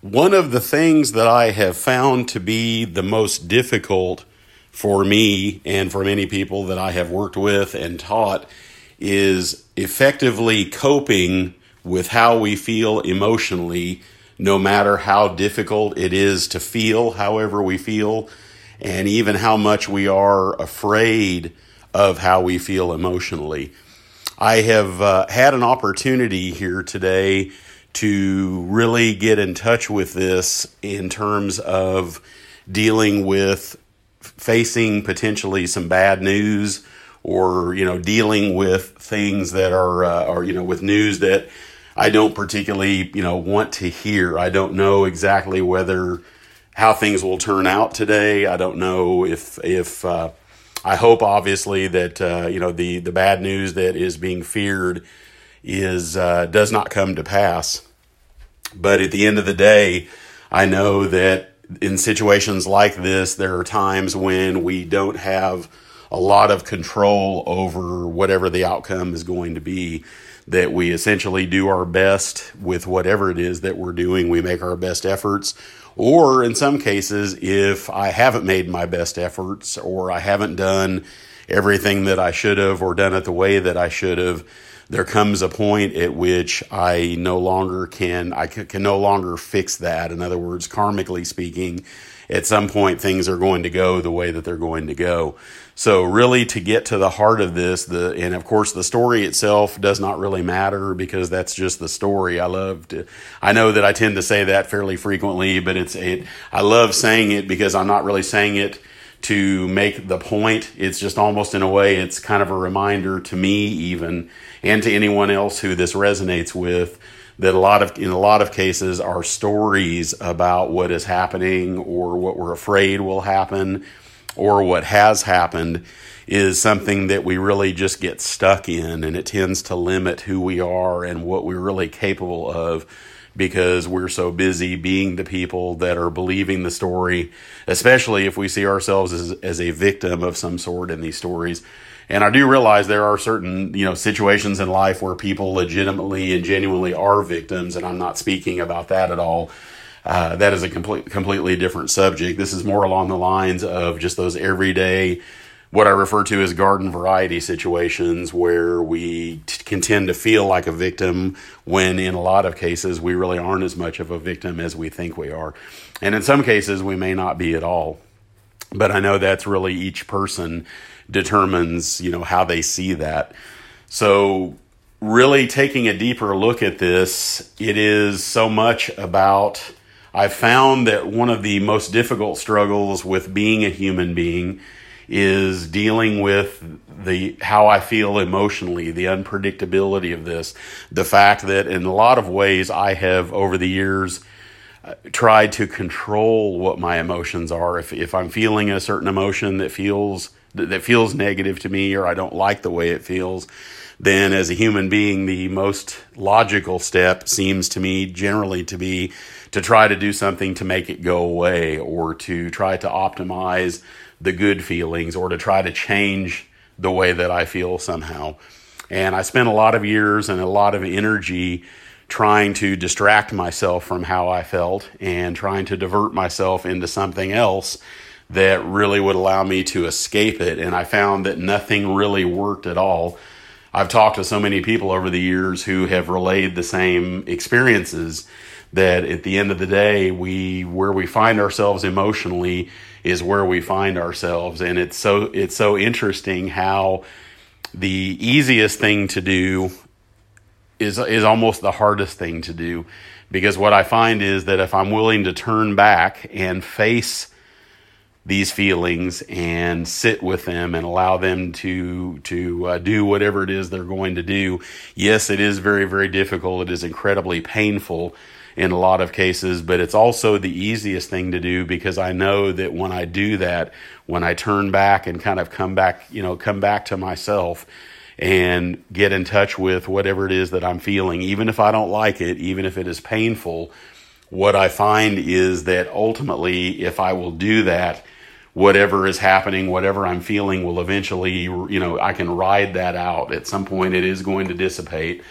One of the things that I have found to be the most difficult for me and for many people that I have worked with and taught is effectively coping with how we feel emotionally, no matter how difficult it is to feel however we feel, and even how much we are afraid of how we feel emotionally. I have uh, had an opportunity here today to really get in touch with this in terms of dealing with facing potentially some bad news or you know dealing with things that are uh, or you know with news that I don't particularly you know want to hear. I don't know exactly whether how things will turn out today. I don't know if if uh, I hope obviously that uh, you know the the bad news that is being feared is uh, does not come to pass. But at the end of the day, I know that in situations like this, there are times when we don't have a lot of control over whatever the outcome is going to be. That we essentially do our best with whatever it is that we're doing. We make our best efforts. Or in some cases, if I haven't made my best efforts or I haven't done everything that I should have or done it the way that I should have, there comes a point at which I no longer can I can, can no longer fix that. In other words, karmically speaking, at some point things are going to go the way that they're going to go. So really to get to the heart of this, the and of course the story itself does not really matter because that's just the story. I love to I know that I tend to say that fairly frequently, but it's it I love saying it because I'm not really saying it to make the point. It's just almost in a way it's kind of a reminder to me even and to anyone else who this resonates with that a lot of in a lot of cases our stories about what is happening or what we're afraid will happen or what has happened is something that we really just get stuck in and it tends to limit who we are and what we're really capable of because we're so busy being the people that are believing the story especially if we see ourselves as, as a victim of some sort in these stories and I do realize there are certain, you know, situations in life where people legitimately and genuinely are victims, and I'm not speaking about that at all. Uh, that is a complete, completely different subject. This is more along the lines of just those everyday, what I refer to as garden variety situations where we t- can tend to feel like a victim when, in a lot of cases, we really aren't as much of a victim as we think we are. And in some cases, we may not be at all. But I know that's really each person determines you know how they see that so really taking a deeper look at this it is so much about i've found that one of the most difficult struggles with being a human being is dealing with the how I feel emotionally, the unpredictability of this, the fact that in a lot of ways I have over the years uh, tried to control what my emotions are. If if I'm feeling a certain emotion that feels that feels negative to me or I don't like the way it feels, then as a human being, the most logical step seems to me generally to be to try to do something to make it go away or to try to optimize the good feelings or to try to change the way that I feel somehow. And I spent a lot of years and a lot of energy trying to distract myself from how I felt and trying to divert myself into something else that really would allow me to escape it. And I found that nothing really worked at all. I've talked to so many people over the years who have relayed the same experiences that at the end of the day, we where we find ourselves emotionally is where we find ourselves. And it's so it's so interesting how the easiest thing to do is is almost the hardest thing to do because what I find is that if I'm willing to turn back and face these feelings and sit with them and allow them to to uh, do whatever it is they're going to do. Yes, it is very very difficult. It is incredibly painful in a lot of cases, but it's also the easiest thing to do because I know that when I do that, when I turn back and kind of come back, you know, come back to myself and get in touch with whatever it is that I'm feeling, even if I don't like it, even if it is painful, what I find is that ultimately, if I will do that, whatever is happening, whatever I'm feeling will eventually, you know, I can ride that out. At some point, it is going to dissipate.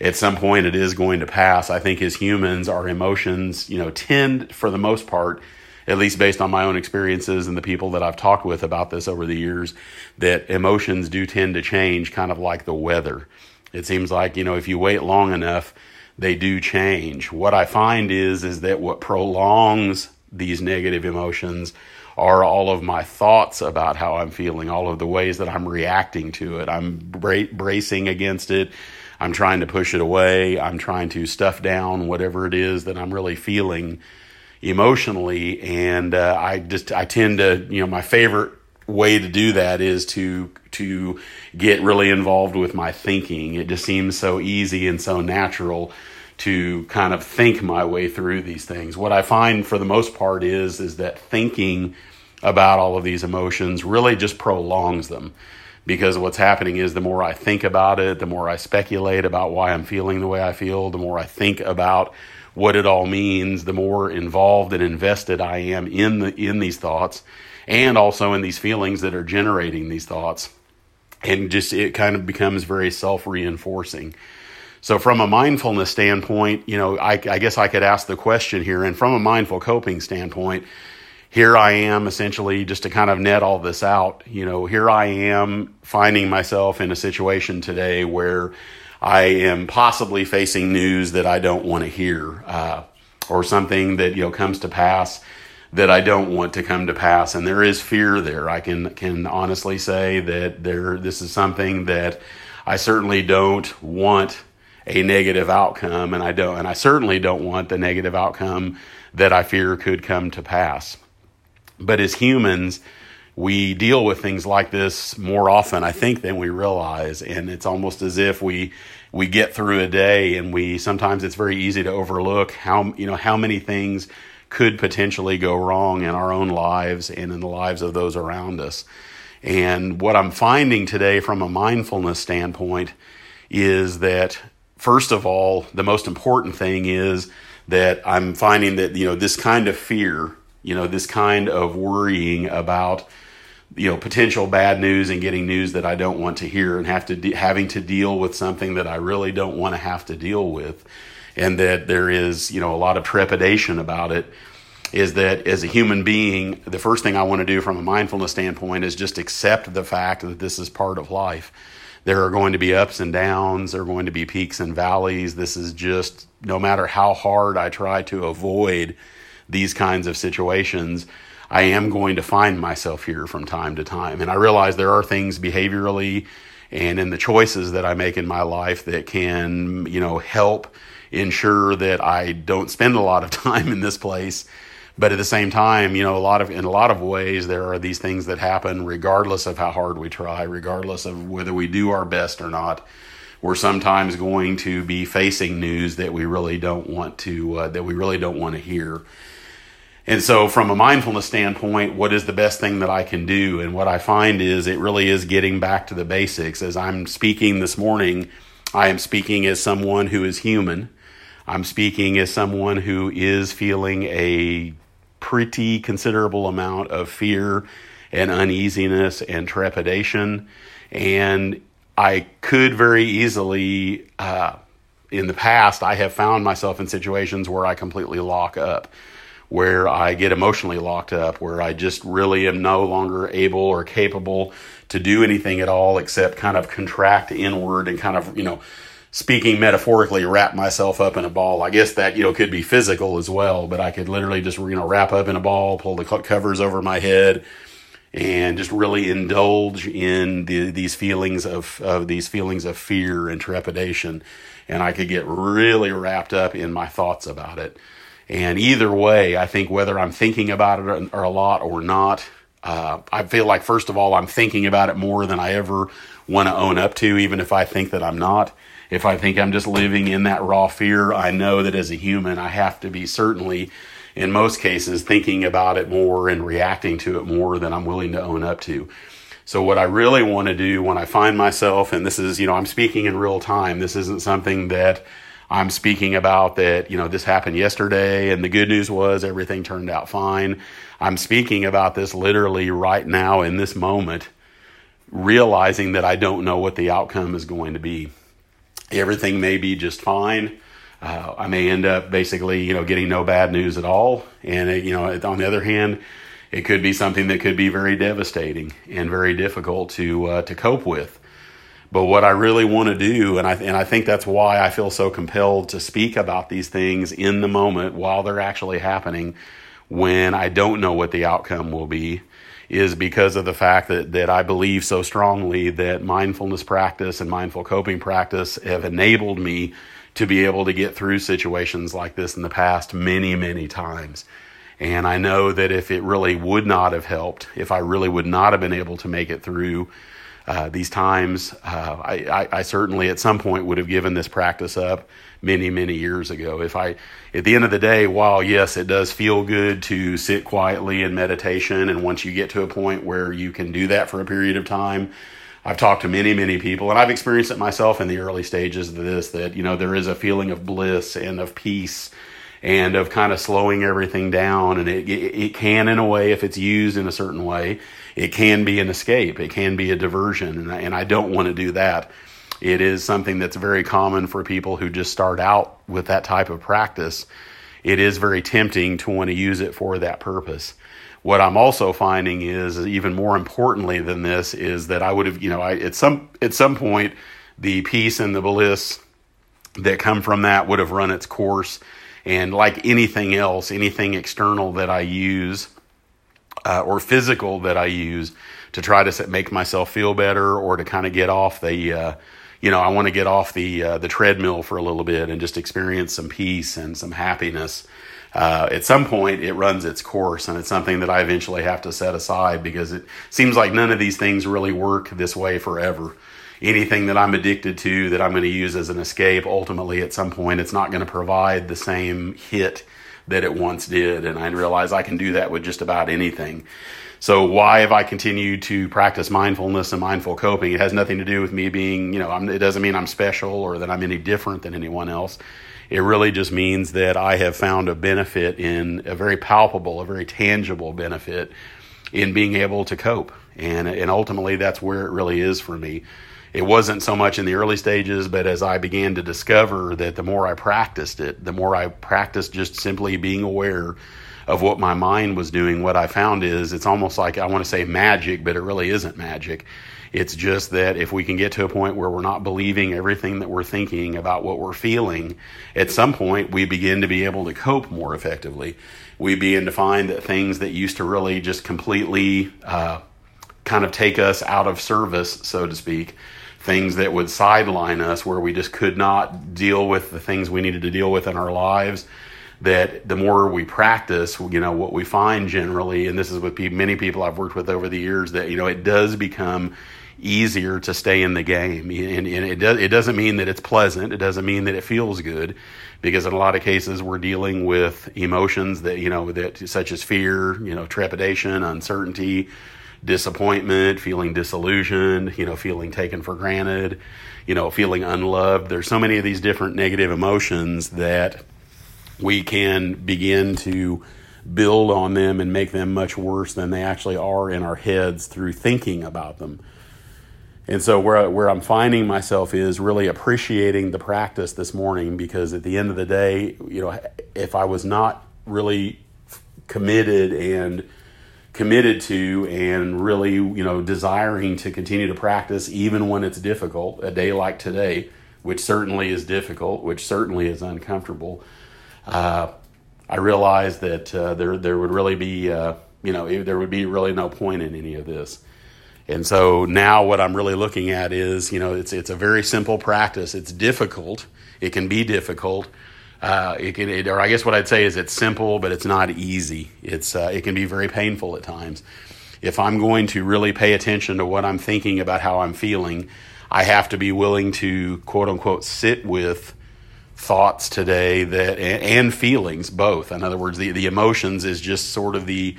at some point it is going to pass. I think as humans, our emotions, you know, tend for the most part, at least based on my own experiences and the people that I've talked with about this over the years, that emotions do tend to change kind of like the weather. It seems like, you know, if you wait long enough, they do change. What I find is is that what prolongs these negative emotions are all of my thoughts about how I'm feeling, all of the ways that I'm reacting to it. I'm bra- bracing against it. I'm trying to push it away. I'm trying to stuff down whatever it is that I'm really feeling emotionally. And uh, I just, I tend to, you know, my favorite way to do that is to to get really involved with my thinking. It just seems so easy and so natural to kind of think my way through these things. What I find for the most part is is that thinking about all of these emotions really just prolongs them because what's happening is the more I think about it, the more I speculate about why I'm feeling the way I feel, the more I think about what it all means, the more involved and invested I am in the in these thoughts and also in these feelings that are generating these thoughts. And just it kind of becomes very self-reinforcing. So, from a mindfulness standpoint, you know, I, I, guess I could ask the question here, and from a mindful coping standpoint, here I am essentially just to kind of net all this out. You know, here I am finding myself in a situation today where I am possibly facing news that I don't want to hear, uh, or something that you know comes to pass that I don't want to come to pass, and there is fear there. I can can honestly say that there this is something that I certainly don't want a negative outcome, and I don't, and I certainly don't want the negative outcome that I fear could come to pass. But as humans, we deal with things like this more often, I think, than we realize, and it's almost as if we we get through a day, and we sometimes it's very easy to overlook how you know how many things could potentially go wrong in our own lives and in the lives of those around us. And what I'm finding today from a mindfulness standpoint is that first of all, the most important thing is that I'm finding that, you know, this kind of fear, you know, this kind of worrying about, you know, potential bad news and getting news that I don't want to hear and have to de- having to deal with something that I really don't want to have to deal with and that there is, you know, a lot of trepidation about it is that as a human being, the first thing I want to do from a mindfulness standpoint is just accept the fact that this is part of life there are going to be ups and downs, there are going to be peaks and valleys. This is just no matter how hard I try to avoid these kinds of situations, I am going to find myself here from time to time. And I realize there are things behaviorally and in the choices that I make in my life that can, you know, help ensure that I don't spend a lot of time in this place but at the same time, you know, a lot of in a lot of ways there are these things that happen regardless of how hard we try, regardless of whether we do our best or not. We're sometimes going to be facing news that we really don't want to uh, that we really don't want to hear. And so, from a mindfulness standpoint, what is the best thing that I can do? And what I find is it really is getting back to the basics. As I'm speaking this morning, I am speaking as someone who is human. I'm speaking as someone who is feeling a pretty considerable amount of fear and uneasiness and trepidation. And I could very easily, uh, in the past, I have found myself in situations where I completely lock up, where I get emotionally locked up, where I just really am no longer able or capable to do anything at all except kind of contract inward and kind of, you know, speaking metaphorically, wrap myself up in a ball. I guess that, you know, could be physical as well, but I could literally just, you know, wrap up in a ball, pull the covers over my head and just really indulge in the, these feelings of, of these feelings of fear and trepidation. And I could get really wrapped up in my thoughts about it. And either way, I think whether I'm thinking about it or a lot or not, uh, I feel like first of all, I'm thinking about it more than I ever want to own up to, even if I think that I'm not if I think I'm just living in that raw fear, I know that as a human, I have to be certainly, in most cases, thinking about it more and reacting to it more than I'm willing to own up to. So, what I really want to do when I find myself, and this is, you know, I'm speaking in real time, this isn't something that I'm speaking about that, you know, this happened yesterday and the good news was everything turned out fine. I'm speaking about this literally right now in this moment, realizing that I don't know what the outcome is going to be. Everything may be just fine. Uh, I may end up basically, you know, getting no bad news at all. And, it, you know, on the other hand, it could be something that could be very devastating and very difficult to uh, to cope with. But what I really want to do, and I and I think that's why I feel so compelled to speak about these things in the moment while they're actually happening, when I don't know what the outcome will be, is because of the fact that that I believe so strongly that mindfulness practice and mindful coping practice have enabled me to be able to get through situations like this in the past many many times. And I know that if it really would not have helped, if I really would not have been able to make it through uh, these times, uh, I, I, I, certainly at some point would have given this practice up many, many years ago. If I, at the end of the day, while yes, it does feel good to sit quietly in meditation, and once you get to a point where you can do that for a period of time, I've talked to many, many people, and I've experienced it myself in the early stages of this that, you know, there is a feeling of bliss and of peace and of kind of slowing everything down. And it, it, it, can, in a way, if it's used in a certain way, it can be an escape. It can be a diversion. And I, and I don't want to do that. It is something that's very common for people who just start out with that type of practice. It is very tempting to want to use it for that purpose. What I'm also finding is, even more importantly than this, is that I would have, you know, I, at some at some point, the peace and the bliss that come from that would have run its course and like anything else, anything external that I use uh, or physical that I use to try to make myself feel better or to kind of get off the, uh, you know, I want to get off the uh, the treadmill for a little bit and just experience some peace and some happiness. Uh, at some point, it runs its course, and it's something that I eventually have to set aside because it seems like none of these things really work this way forever anything that I'm addicted to that I'm going to use as an escape, ultimately at some point it's not going to provide the same hit that it once did. And I realize I can do that with just about anything. So why have I continued to practice mindfulness and mindful coping? It has nothing to do with me being, you know, I'm, it doesn't mean I'm special or that I'm any different than anyone else. It really just means that I have found a benefit in a very palpable, a very tangible benefit in being able to cope. And, and ultimately that's where it really is for me it wasn't so much in the early stages, but as I began to discover that the more I practiced it, the more I practiced just simply being aware of what my mind was doing, what I found is it's almost like I want to say magic, but it really isn't magic. It's just that if we can get to a point where we're not believing everything that we're thinking about what we're feeling, at some point we begin to be able to cope more effectively. We begin to find that things that used to really just completely uh, kind of take us out of service, so to speak, things that would sideline us where we just could not deal with the things we needed to deal with in our lives that the more we practice you know what we find generally and this is with many people i've worked with over the years that you know it does become easier to stay in the game. And, and it, does, it doesn't mean that it's pleasant. It doesn't mean that it feels good because in a lot of cases we're dealing with emotions that you know that such as fear you know trepidation uncertainty disappointment, feeling disillusioned, you know, feeling taken for granted, you know, feeling unloved. There's so many of these different negative emotions that we can begin to build on them and make them much worse than they actually are in our heads through thinking about them. And so where where I'm finding myself is really appreciating the practice this morning because at the end of the day, you know, if I was not really committed and committed to and really, you know, desiring to continue to practice even when it's difficult, a day like today, which certainly is difficult, which certainly is uncomfortable. Uh, I realized that uh, there there would really be, uh, you know, there would be really no point in any of this. And so now what I'm really looking at is, you know, it's it's a very simple practice. It's difficult. It can be difficult, uh, it can, it, or I guess what I'd say is it's simple, but it's not easy. It's uh, it can be very painful at times. If I'm going to really pay attention to what I'm thinking about how I'm feeling, I have to be willing to quote unquote sit with thoughts today that and, and feelings both. In other words, the the emotions is just sort of the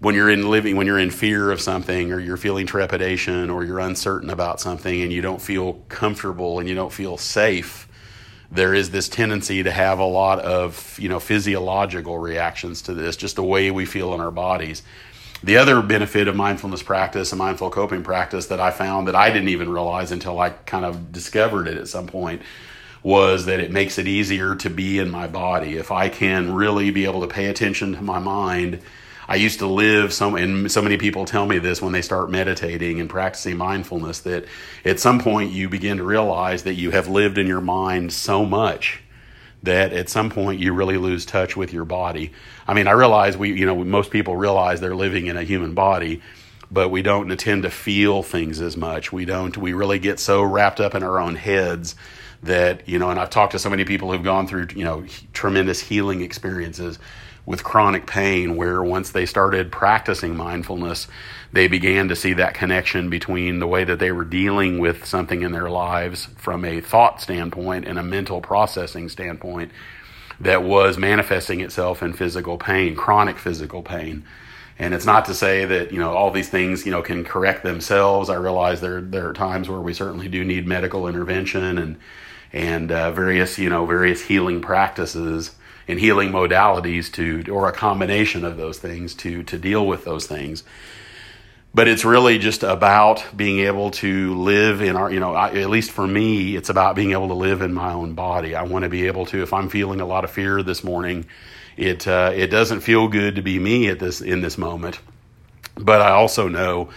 when you're in living when you're in fear of something or you're feeling trepidation or you're uncertain about something and you don't feel comfortable and you don't feel safe there is this tendency to have a lot of you know physiological reactions to this, just the way we feel in our bodies. the other benefit of mindfulness practice and mindful coping practice that I found that I didn't even realize until I kind of discovered it at some point was that it makes it easier to be in my body. If I can really be able to pay attention to my mind, I used to live so and so many people tell me this when they start meditating and practicing mindfulness that at some point you begin to realize that you have lived in your mind so much that at some point you really lose touch with your body. I mean, I realize we, you know, most people realize they're living in a human body, but we don't tend to feel things as much. We don't, we really get so wrapped up in our own heads that, you know, and I've talked to so many people who've gone through, you know, tremendous healing experiences with chronic pain where once they started practicing mindfulness, they began to see that connection between the way that they were dealing with something in their lives from a thought standpoint and a mental processing standpoint that was manifesting itself in physical pain, chronic physical pain. And it's not to say that you know all these things you know can correct themselves. I realize there there are times where we certainly do need medical intervention and and uh, various you know various healing practices and healing modalities to or a combination of those things to to deal with those things. But it's really just about being able to live in our you know I, at least for me it's about being able to live in my own body. I want to be able to if i'm feeling a lot of fear this morning it uh, it doesn't feel good to be me at this in this moment. But i also know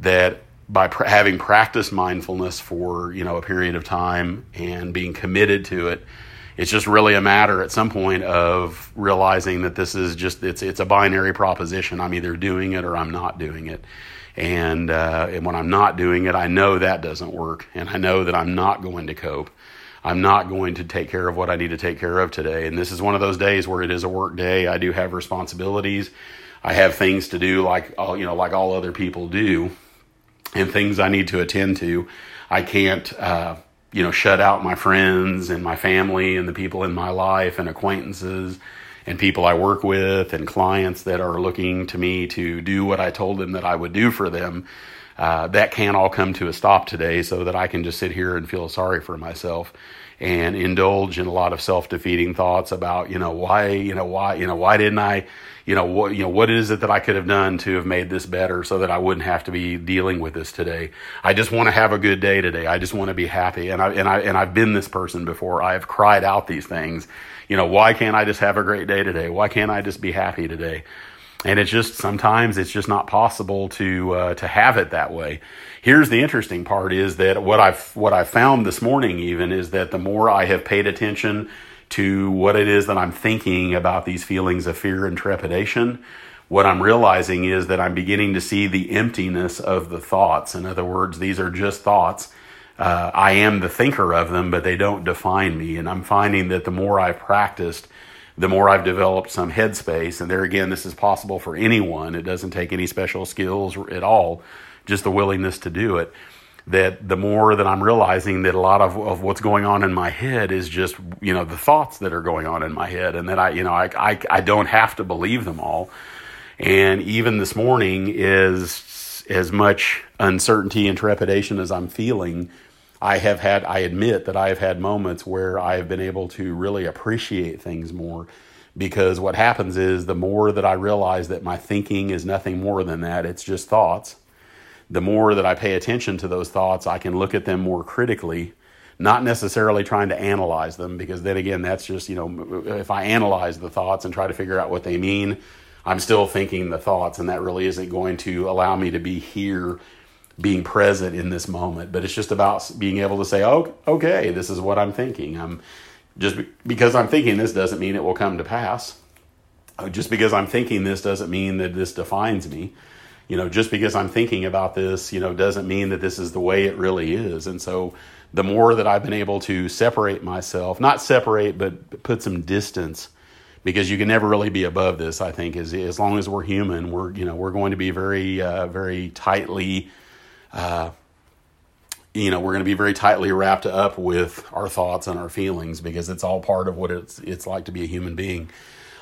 that by pr- having practiced mindfulness for you know a period of time and being committed to it it's just really a matter at some point of realizing that this is just it's it's a binary proposition. I'm either doing it or I'm not doing it. And, uh, and when I'm not doing it, I know that doesn't work, and I know that I'm not going to cope. I'm not going to take care of what I need to take care of today. And this is one of those days where it is a work day. I do have responsibilities. I have things to do like all, you know like all other people do, and things I need to attend to. I can't uh, you know, shut out my friends and my family and the people in my life and acquaintances and people I work with and clients that are looking to me to do what I told them that I would do for them. Uh, that can't all come to a stop today so that I can just sit here and feel sorry for myself and indulge in a lot of self-defeating thoughts about, you know, why, you know, why, you know, why didn't I, you know what you know what is it that I could have done to have made this better so that I wouldn't have to be dealing with this today. I just want to have a good day today. I just want to be happy. And I and I and I've been this person before. I have cried out these things. You know, why can't I just have a great day today? Why can't I just be happy today? And it's just sometimes it's just not possible to uh, to have it that way. Here's the interesting part: is that what I've what I found this morning even is that the more I have paid attention to what it is that I'm thinking about these feelings of fear and trepidation, what I'm realizing is that I'm beginning to see the emptiness of the thoughts. In other words, these are just thoughts. Uh, I am the thinker of them, but they don't define me. And I'm finding that the more I've practiced, the more I've developed some headspace. And there again, this is possible for anyone. It doesn't take any special skills at all, just the willingness to do it that the more that I'm realizing that a lot of, of what's going on in my head is just, you know, the thoughts that are going on in my head and that I, you know, I, I, I don't have to believe them all. And even this morning is as much uncertainty and trepidation as I'm feeling. I have had, I admit that I have had moments where I have been able to really appreciate things more because what happens is the more that I realize that my thinking is nothing more than that, it's just thoughts the more that I pay attention to those thoughts, I can look at them more critically, not necessarily trying to analyze them, because then again, that's just, you know, if I analyze the thoughts and try to figure out what they mean, I'm still thinking the thoughts, and that really isn't going to allow me to be here, being present in this moment. But it's just about being able to say, oh, okay, this is what I'm thinking. I'm just because I'm thinking this doesn't mean it will come to pass. Uh, just because I'm thinking this doesn't mean that this defines me you know, just because I'm thinking about this, you know, doesn't mean that this is the way it really is. And so the more that I've been able to separate myself, not separate, but put some distance, because you can never really be above this, I think, as, as long as we're human, we're, you know, we're going to be very, uh, very tightly, uh, you know, we're going to be very tightly wrapped up with our thoughts and our feelings because it's all part of what it's, it's like to be a human being.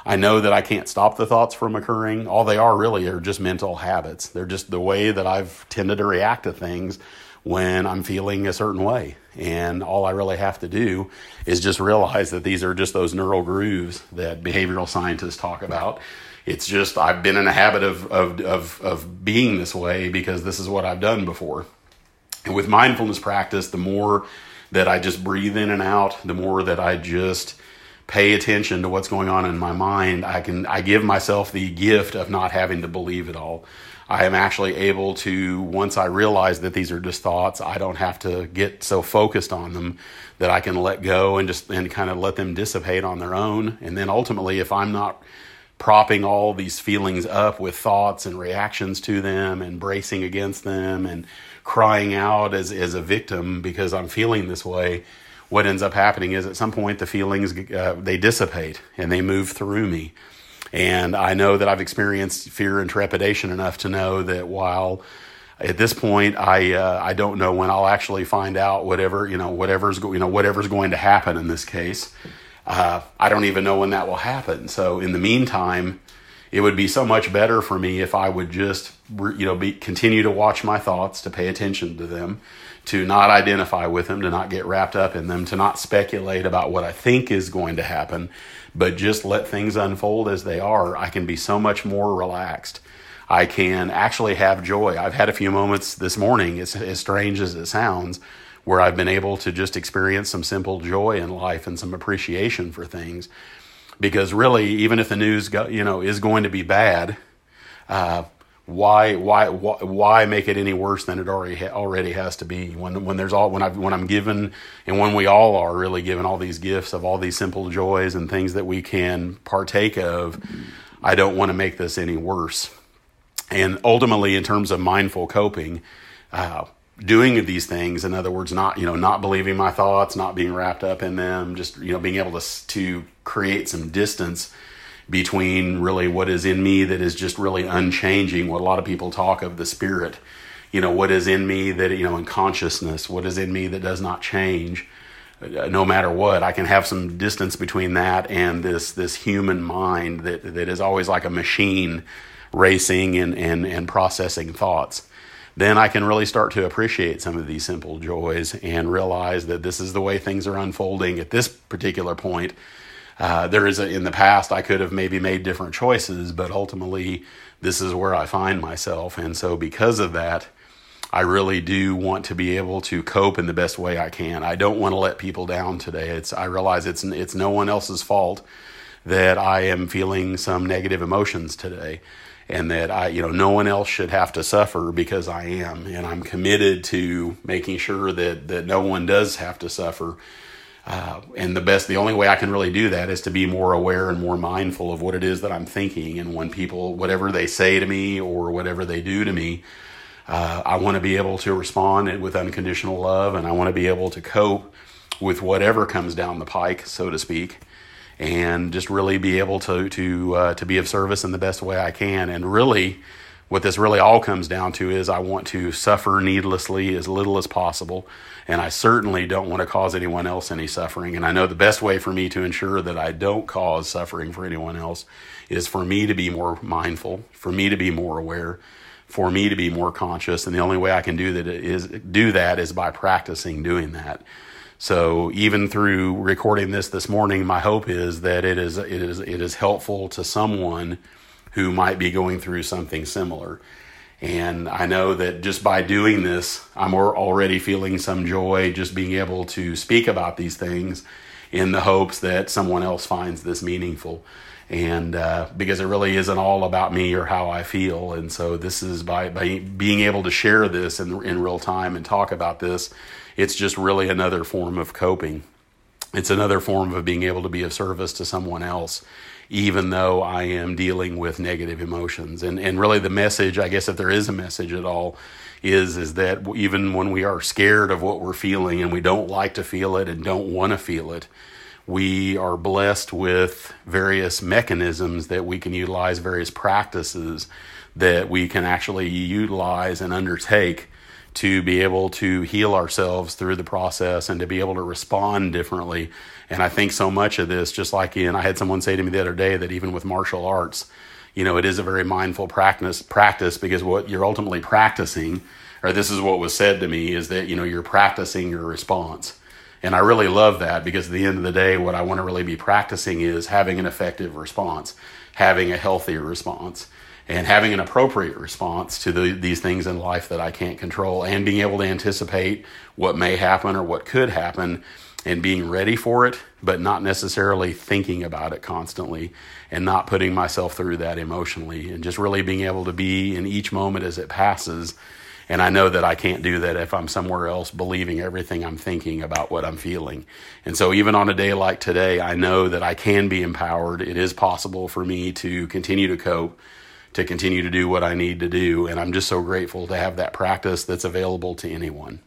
I know that I can't stop the thoughts from occurring. All they are really are just mental habits. They're just the way that I've tended to react to things when I'm feeling a certain way. And all I really have to do is just realize that these are just those neural grooves that behavioral scientists talk about. It's just I've been in a habit of, of, of, of being this way because this is what I've done before. And with mindfulness practice, the more that I just breathe in and out, the more that I just pay attention to what's going on in my mind, I can I give myself the gift of not having to believe it all. I am actually able to once I realize that these are just thoughts, I don't have to get so focused on them that I can let go and just and kind of let them dissipate on their own. And then ultimately if I'm not propping all these feelings up with thoughts and reactions to them and bracing against them and crying out as, as a victim because I'm feeling this way, what ends up happening is at some point the feelings uh, they dissipate and they move through me. And I know that I've experienced fear and trepidation enough to know that while at this point I uh, I don't know when I'll actually find out whatever you know whatever's you know whatever's going to happen in this case. Uh, I don't even know when that will happen. So in the meantime, it would be so much better for me if I would just you know be continue to watch my thoughts, to pay attention to them, to not identify with them, to not get wrapped up in them, to not speculate about what I think is going to happen, but just let things unfold as they are. I can be so much more relaxed. I can actually have joy. I've had a few moments this morning, as, as strange as it sounds, where I've been able to just experience some simple joy in life and some appreciation for things because really, even if the news go, you know is going to be bad, uh, why, why why make it any worse than it already ha- already has to be? When when there's all when I when I'm given and when we all are really given all these gifts of all these simple joys and things that we can partake of, I don't want to make this any worse. And ultimately, in terms of mindful coping. Uh, doing these things in other words not you know not believing my thoughts not being wrapped up in them just you know being able to to create some distance between really what is in me that is just really unchanging what a lot of people talk of the spirit. You know what is in me that you know in consciousness what is in me that does not change. Uh, no matter what i can have some distance between that and this this human mind that that is always like a machine racing and and and processing thoughts. Then I can really start to appreciate some of these simple joys and realize that this is the way things are unfolding at this particular point. Uh, there is a, in the past I could have maybe made different choices, but ultimately this is where I find myself, and so because of that, I really do want to be able to cope in the best way I can. I don't want to let people down today. It's I realize it's it's no one else's fault that I am feeling some negative emotions today and that I, you know, no one else should have to suffer because I am, and I'm committed to making sure that that no one does have to suffer. Uh, and the best, the only way I can really do that is to be more aware and more mindful of what it is that I'm thinking. And when people, whatever they say to me or whatever they do to me, uh, I want to be able to respond with unconditional love, and I want to be able to cope with whatever comes down the pike, so to speak and just really be able to to uh, to be of service in the best way I can. And really, what this really all comes down to is I want to suffer needlessly as little as possible, and I certainly don't want to cause anyone else any suffering. And I know the best way for me to ensure that I don't cause suffering for anyone else is for me to be more mindful, for me to be more aware, for me to be more conscious. And the only way I can do that is do that is by practicing doing that. So even through recording this this morning, my hope is that it is it is it is helpful to someone who might be going through something similar. And I know that just by doing this, I'm already feeling some joy just being able to speak about these things in the hopes that someone else finds this meaningful. And uh, because it really isn't all about me or how I feel. And so this is by, by being able to share this in, in real time and talk about this it's just really another form of coping. It's another form of being able to be of service to someone else, even though I am dealing with negative emotions. And and really the message, I guess if there is a message at all, is is that even when we are scared of what we're feeling and we don't like to feel it and don't want to feel it, we are blessed with various mechanisms that we can utilize, various practices that we can actually utilize and undertake to be able to heal ourselves through the process and to be able to respond differently. And I think so much of this, just like in, I had someone say to me the other day that even with martial arts, you know, it is a very mindful practice, practice because what you're ultimately practicing or this is what was said to me is that, you know, you're practicing your response. And I really love that because at the end of the day, what I want to really be practicing is having an effective response, having a healthy response, and having an appropriate response to the, these things in life that I can't control, and being able to anticipate what may happen or what could happen and being ready for it, but not necessarily thinking about it constantly and not putting myself through that emotionally and just really being able to be in each moment as it passes. And I know that I can't do that if I'm somewhere else believing everything I'm thinking about what I'm feeling. And so, even on a day like today, I know that I can be empowered. It is possible for me to continue to cope, to continue to do what I need to do. And I'm just so grateful to have that practice that's available to anyone.